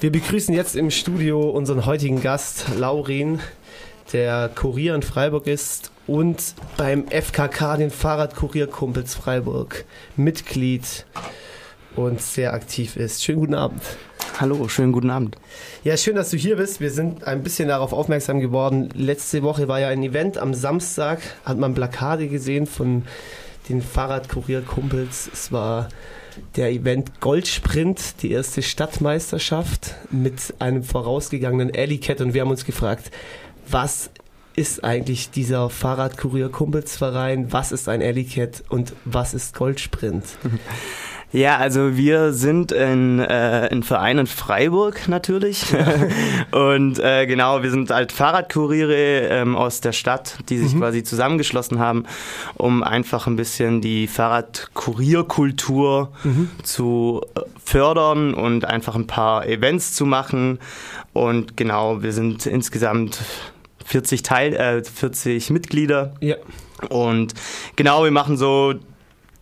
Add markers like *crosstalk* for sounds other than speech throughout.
Wir begrüßen jetzt im Studio unseren heutigen Gast, Laurin, der Kurier in Freiburg ist und beim FKK, den Fahrradkurierkumpels Freiburg, Mitglied und sehr aktiv ist. Schönen guten Abend. Hallo, schönen guten Abend. Ja, schön, dass du hier bist. Wir sind ein bisschen darauf aufmerksam geworden. Letzte Woche war ja ein Event. Am Samstag hat man Plakate gesehen von den Fahrradkurierkumpels. Es war der Event Goldsprint, die erste Stadtmeisterschaft mit einem vorausgegangenen Alley und wir haben uns gefragt, was ist eigentlich dieser Fahrradkurier-Kumpelsverein, was ist ein Alley und was ist Goldsprint? *laughs* Ja, also wir sind ein, äh, ein Verein in Freiburg natürlich. *laughs* und äh, genau, wir sind halt Fahrradkuriere ähm, aus der Stadt, die sich mhm. quasi zusammengeschlossen haben, um einfach ein bisschen die Fahrradkurierkultur mhm. zu äh, fördern und einfach ein paar Events zu machen. Und genau, wir sind insgesamt 40 Teil, äh, 40 Mitglieder. Ja. Und genau, wir machen so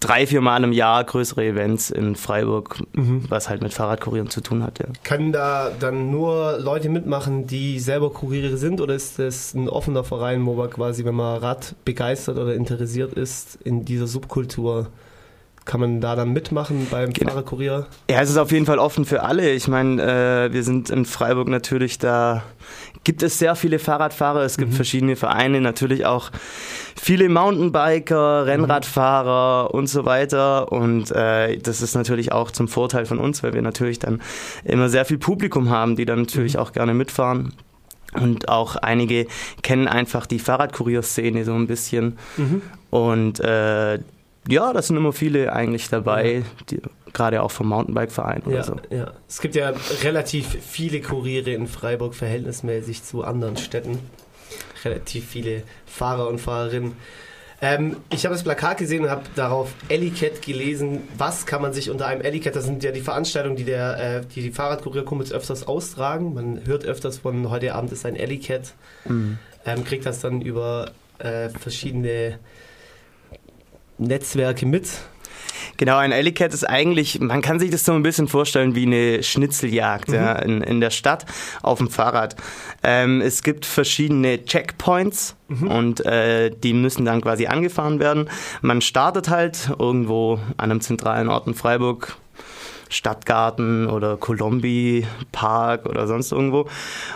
drei, vier Mal im Jahr größere Events in Freiburg, mhm. was halt mit Fahrradkurieren zu tun hat. Ja. Können da dann nur Leute mitmachen, die selber Kuriere sind oder ist das ein offener Verein, wo man quasi, wenn man Rad begeistert oder interessiert ist, in dieser Subkultur kann man da dann mitmachen beim genau. Fahrradkurier? Ja, es ist auf jeden Fall offen für alle. Ich meine, äh, wir sind in Freiburg natürlich da, gibt es sehr viele Fahrradfahrer, es gibt mhm. verschiedene Vereine, natürlich auch viele Mountainbiker, Rennradfahrer mhm. und so weiter. Und äh, das ist natürlich auch zum Vorteil von uns, weil wir natürlich dann immer sehr viel Publikum haben, die dann natürlich mhm. auch gerne mitfahren. Und auch einige kennen einfach die Fahrradkurierszene so ein bisschen. Mhm. Und äh, ja, das sind immer viele eigentlich dabei, die, gerade auch vom Mountainbike-Verein oder ja, so. Ja, es gibt ja relativ viele Kuriere in Freiburg verhältnismäßig zu anderen Städten. Relativ viele Fahrer und Fahrerinnen. Ähm, ich habe das Plakat gesehen und habe darauf Ellicat gelesen. Was kann man sich unter einem Ellicat, das sind ja die Veranstaltungen, die der, äh, die, die Fahrradkurierkumpels öfters austragen. Man hört öfters von heute Abend ist ein Ellicat. Mhm. Ähm, kriegt das dann über äh, verschiedene Netzwerke mit. Genau, ein Alley Cat ist eigentlich, man kann sich das so ein bisschen vorstellen wie eine Schnitzeljagd mhm. ja, in, in der Stadt auf dem Fahrrad. Ähm, es gibt verschiedene Checkpoints mhm. und äh, die müssen dann quasi angefahren werden. Man startet halt irgendwo an einem zentralen Ort in Freiburg, Stadtgarten oder Colombi Park oder sonst irgendwo.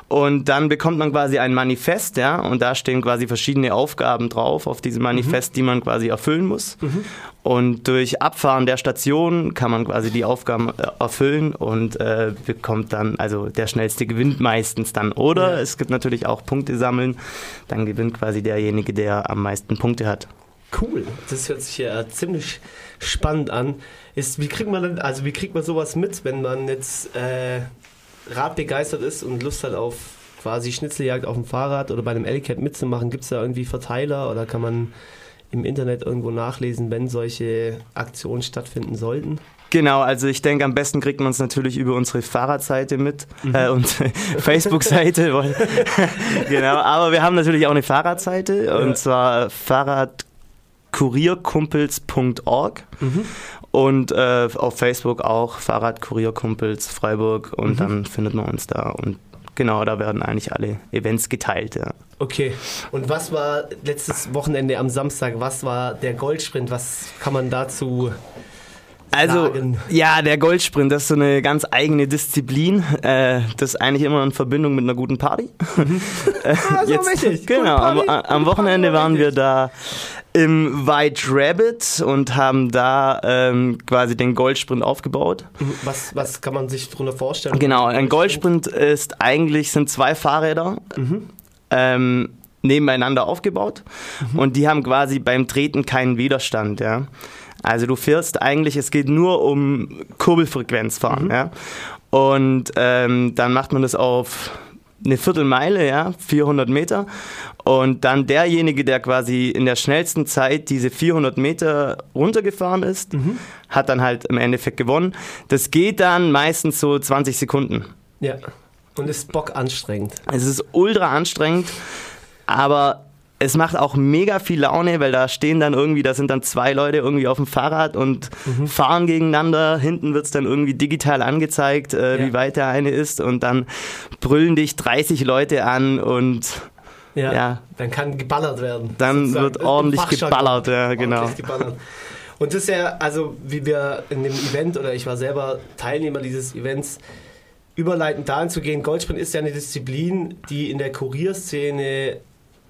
Und dann bekommt man quasi ein Manifest, ja, und da stehen quasi verschiedene Aufgaben drauf auf diesem Manifest, mhm. die man quasi erfüllen muss. Mhm. Und durch Abfahren der Station kann man quasi die Aufgaben äh, erfüllen und äh, bekommt dann, also der schnellste gewinnt meistens dann. Oder ja. es gibt natürlich auch Punkte sammeln, dann gewinnt quasi derjenige, der am meisten Punkte hat. Cool, das hört sich ja ziemlich spannend an. Ist, wie kriegt man also wie kriegt man sowas mit, wenn man jetzt äh, radbegeistert ist und Lust hat auf quasi Schnitzeljagd auf dem Fahrrad oder bei einem LCAT mitzumachen? Gibt es da irgendwie Verteiler oder kann man im Internet irgendwo nachlesen, wenn solche Aktionen stattfinden sollten? Genau, also ich denke, am besten kriegt man es natürlich über unsere Fahrradseite mit mhm. äh, und *laughs* Facebook-Seite. *laughs* genau, aber wir haben natürlich auch eine Fahrradseite ja. und zwar Fahrrad kurierkumpels.org mhm. und äh, auf Facebook auch Fahrradkurierkumpels Freiburg und mhm. dann findet man uns da und genau, da werden eigentlich alle Events geteilt. Ja. Okay, und was war letztes Wochenende am Samstag, was war der Goldsprint, was kann man dazu also, sagen. ja, der Goldsprint, das ist so eine ganz eigene Disziplin. Äh, das ist eigentlich immer in Verbindung mit einer guten Party. Mhm. *laughs* äh, ah, so jetzt, richtig. Genau, am, am, Wochenende waren wir da im White Rabbit und haben da ähm, quasi den Goldsprint aufgebaut. Was, was kann man sich darunter vorstellen? Genau, ein Goldsprint ist eigentlich sind zwei Fahrräder. Mhm. Ähm, nebeneinander aufgebaut mhm. und die haben quasi beim Treten keinen Widerstand, ja. Also du fährst eigentlich, es geht nur um Kurbelfrequenz fahren, mhm. ja. Und ähm, dann macht man das auf eine Viertelmeile, ja, 400 Meter. Und dann derjenige, der quasi in der schnellsten Zeit diese 400 Meter runtergefahren ist, mhm. hat dann halt im Endeffekt gewonnen. Das geht dann meistens so 20 Sekunden. Ja. Und ist bock anstrengend. Es ist ultra anstrengend, aber es macht auch mega viel Laune, weil da stehen dann irgendwie, da sind dann zwei Leute irgendwie auf dem Fahrrad und mhm. fahren gegeneinander. Hinten wird's dann irgendwie digital angezeigt, äh, ja. wie weit der eine ist und dann brüllen dich 30 Leute an und ja, ja. Dann kann geballert werden. Dann sozusagen. wird ordentlich geballert, ja, genau. Geballert. Und das ist ja, also wie wir in dem Event, oder ich war selber Teilnehmer dieses Events, überleitend dahin zu gehen, Goldsprint ist ja eine Disziplin, die in der Kurierszene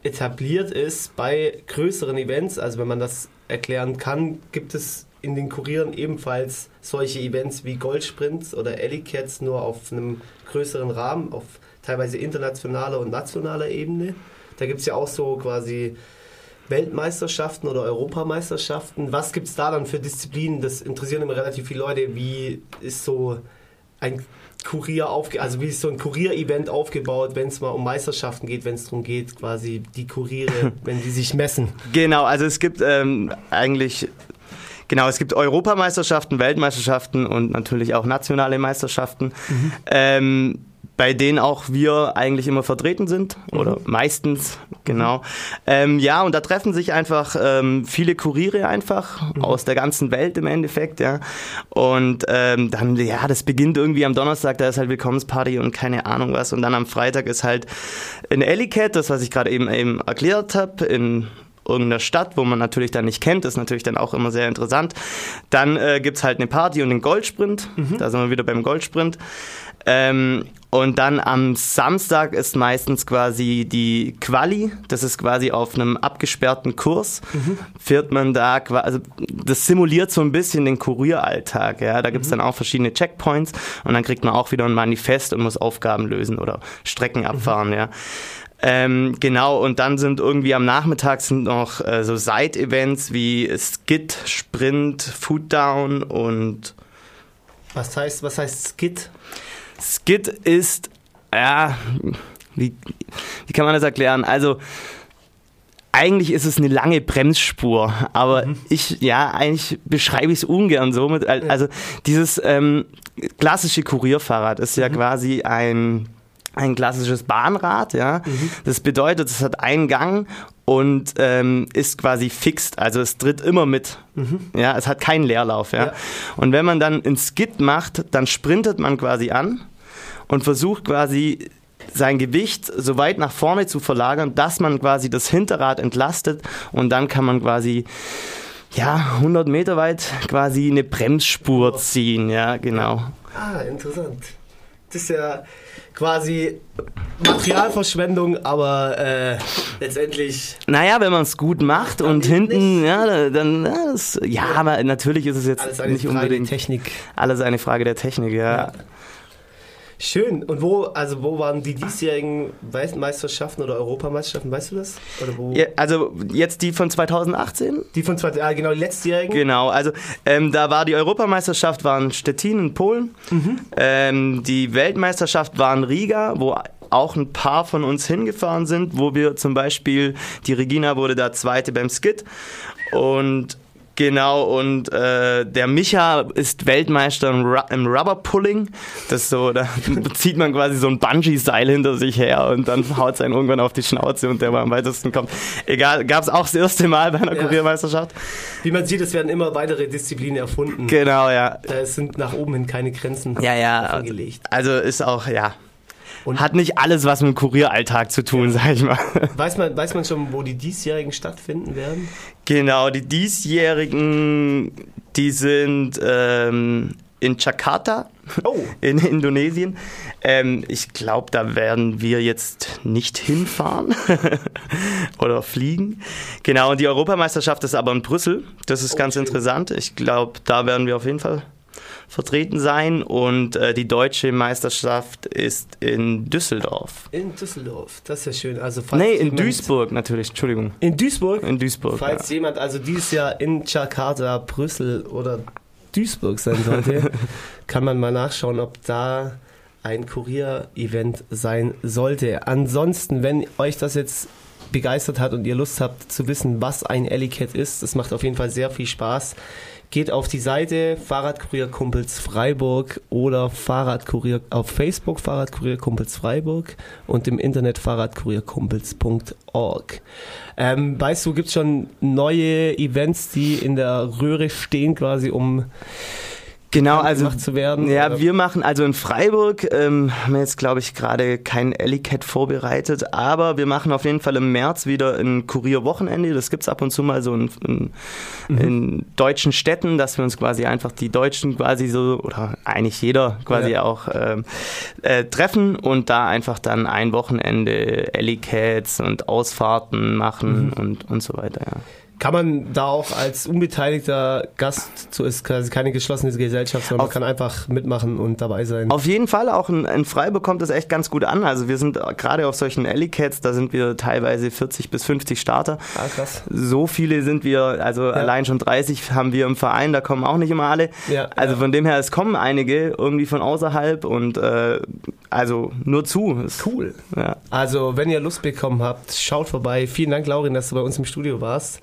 etabliert ist bei größeren Events. Also wenn man das erklären kann, gibt es in den Kurieren ebenfalls solche Events wie Goldsprints oder Alley Cats nur auf einem größeren Rahmen, auf teilweise internationaler und nationaler Ebene. Da gibt es ja auch so quasi Weltmeisterschaften oder Europameisterschaften. Was gibt es da dann für Disziplinen? Das interessieren immer relativ viele Leute. Wie ist so ein Kurier aufge also wie ist so ein Kurier-Event aufgebaut, wenn es mal um Meisterschaften geht, wenn es darum geht, quasi die Kuriere, *laughs* wenn die sich messen? Genau, also es gibt ähm, eigentlich Genau, es gibt Europameisterschaften, Weltmeisterschaften und natürlich auch nationale Meisterschaften. Mhm. Ähm, bei denen auch wir eigentlich immer vertreten sind oder mhm. meistens, *laughs* genau. Ähm, ja, und da treffen sich einfach ähm, viele Kuriere einfach mhm. aus der ganzen Welt im Endeffekt, ja. Und ähm, dann, ja, das beginnt irgendwie am Donnerstag, da ist halt Willkommensparty und keine Ahnung was. Und dann am Freitag ist halt in Ellicat, das, was ich gerade eben, eben erklärt habe, in irgendeiner Stadt, wo man natürlich dann nicht kennt, ist natürlich dann auch immer sehr interessant. Dann äh, gibt halt eine Party und den Goldsprint. Mhm. Da sind wir wieder beim Goldsprint. Ähm, und dann am Samstag ist meistens quasi die Quali. Das ist quasi auf einem abgesperrten Kurs. Mhm. Fährt man da quasi, also das simuliert so ein bisschen den Kurieralltag. Ja? Da gibt's mhm. dann auch verschiedene Checkpoints und dann kriegt man auch wieder ein Manifest und muss Aufgaben lösen oder Strecken abfahren. Mhm. Ja? Ähm, genau, und dann sind irgendwie am Nachmittag sind noch äh, so Side-Events wie Skit, Sprint, Food Down und was heißt, was heißt Skit? Skit ist, ja, wie, wie kann man das erklären? Also, eigentlich ist es eine lange Bremsspur, aber mhm. ich, ja, eigentlich beschreibe ich es ungern so. Mit, also, dieses ähm, klassische Kurierfahrrad ist ja mhm. quasi ein ein klassisches Bahnrad, ja. Mhm. Das bedeutet, es hat einen Gang und ähm, ist quasi fixt, also es tritt immer mit. Mhm. Ja, es hat keinen Leerlauf, ja? ja. Und wenn man dann ein Skid macht, dann sprintet man quasi an und versucht quasi sein Gewicht so weit nach vorne zu verlagern, dass man quasi das Hinterrad entlastet und dann kann man quasi ja 100 Meter weit quasi eine Bremsspur ziehen, ja genau. Ah, interessant. Das ist ja quasi Materialverschwendung, aber äh, letztendlich. Naja, wenn man es gut macht und hinten, ja, dann, ja, das, ja, aber natürlich ist es jetzt alles nicht unbedingt. Technik. Alles eine Frage der Technik, ja. ja. Schön. Und wo, also wo waren die diesjährigen Meisterschaften oder Europameisterschaften, weißt du das? Ja, also jetzt die von 2018? Die von 2018, ja, genau, die letztjährigen? Genau, also ähm, da war die Europameisterschaft war in Stettin in Polen. Mhm. Ähm, die Weltmeisterschaft war in Riga, wo auch ein paar von uns hingefahren sind, wo wir zum Beispiel, die Regina wurde da Zweite beim Skit und Genau, und äh, der Micha ist Weltmeister im, Ru im Rubberpulling. Das so, da *laughs* zieht man quasi so ein Bungee-Seil hinter sich her und dann haut es einen irgendwann auf die Schnauze und der mal am weitesten kommt. Egal, gab es auch das erste Mal bei einer ja. Kuriermeisterschaft. Wie man sieht, es werden immer weitere Disziplinen erfunden. Genau, ja. Da sind nach oben hin keine Grenzen ja, ja. gelegt. Also ist auch, ja, und Hat nicht alles was mit dem Kurieralltag zu tun, ja. sag ich mal. Weiß man, weiß man schon, wo die diesjährigen stattfinden werden? Genau, die diesjährigen, die sind ähm, in Jakarta oh. *laughs* in Indonesien. Ähm, ich glaube, da werden wir jetzt nicht hinfahren *laughs* oder fliegen. Genau, und die Europameisterschaft ist aber in Brüssel. Das ist oh, ganz interessant. Ich glaube, da werden wir auf jeden Fall vertreten sein und äh, die deutsche Meisterschaft ist in Düsseldorf. In Düsseldorf, das ist ja schön. Also falls nee, in Duisburg natürlich, Entschuldigung. In Duisburg? In Duisburg. Falls ja. jemand also dieses Jahr in Jakarta, Brüssel oder Duisburg sein sollte, *laughs* kann man mal nachschauen, ob da ein Kurier-Event sein sollte. Ansonsten, wenn euch das jetzt begeistert hat und ihr Lust habt zu wissen, was ein Alley Cat ist, das macht auf jeden Fall sehr viel Spaß geht auf die Seite Fahrradkurier Kumpels Freiburg oder Fahrradkurier auf Facebook Fahrradkurier Kumpels Freiburg und im Internet fahrradkurierkumpels.org. Ähm, weißt du, gibt es schon neue Events, die in der Röhre stehen, quasi um genau, also zu werden? Ja, oder? wir machen also in Freiburg ähm, haben wir jetzt glaube ich gerade kein Ellicat vorbereitet, aber wir machen auf jeden Fall im März wieder ein Kurierwochenende. Das gibt's ab und zu mal so in, in, Mhm. in deutschen Städten, dass wir uns quasi einfach die Deutschen quasi so oder eigentlich jeder quasi Ja. auch ähm, äh, treffen und da einfach dann ein Wochenende Ellicats und Ausfahrten machen Mhm. und und so weiter. Ja. Kann man da auch als unbeteiligter Gast, so ist quasi keine geschlossene Gesellschaft, sondern man Auf- kann einfach mitmachen und dabei sein. Auf jeden Fall, auch in, in Freiburg kommt das echt ganz gut an. Also wir sind gerade auf solchen Ellicats, da sind wir teilweise 40 bis 50 Starter. Ah, krass. So viele sind wir, also allein schon 30 haben wir im Verein, da kommen auch nicht immer alle. Ja, also ja. von dem her, es kommen einige irgendwie von außerhalb und äh, also nur zu. Es- Cool. Ja. Also, wenn ihr Lust bekommen habt, schaut vorbei. Vielen Dank, Laurin, dass du bei uns im Studio warst.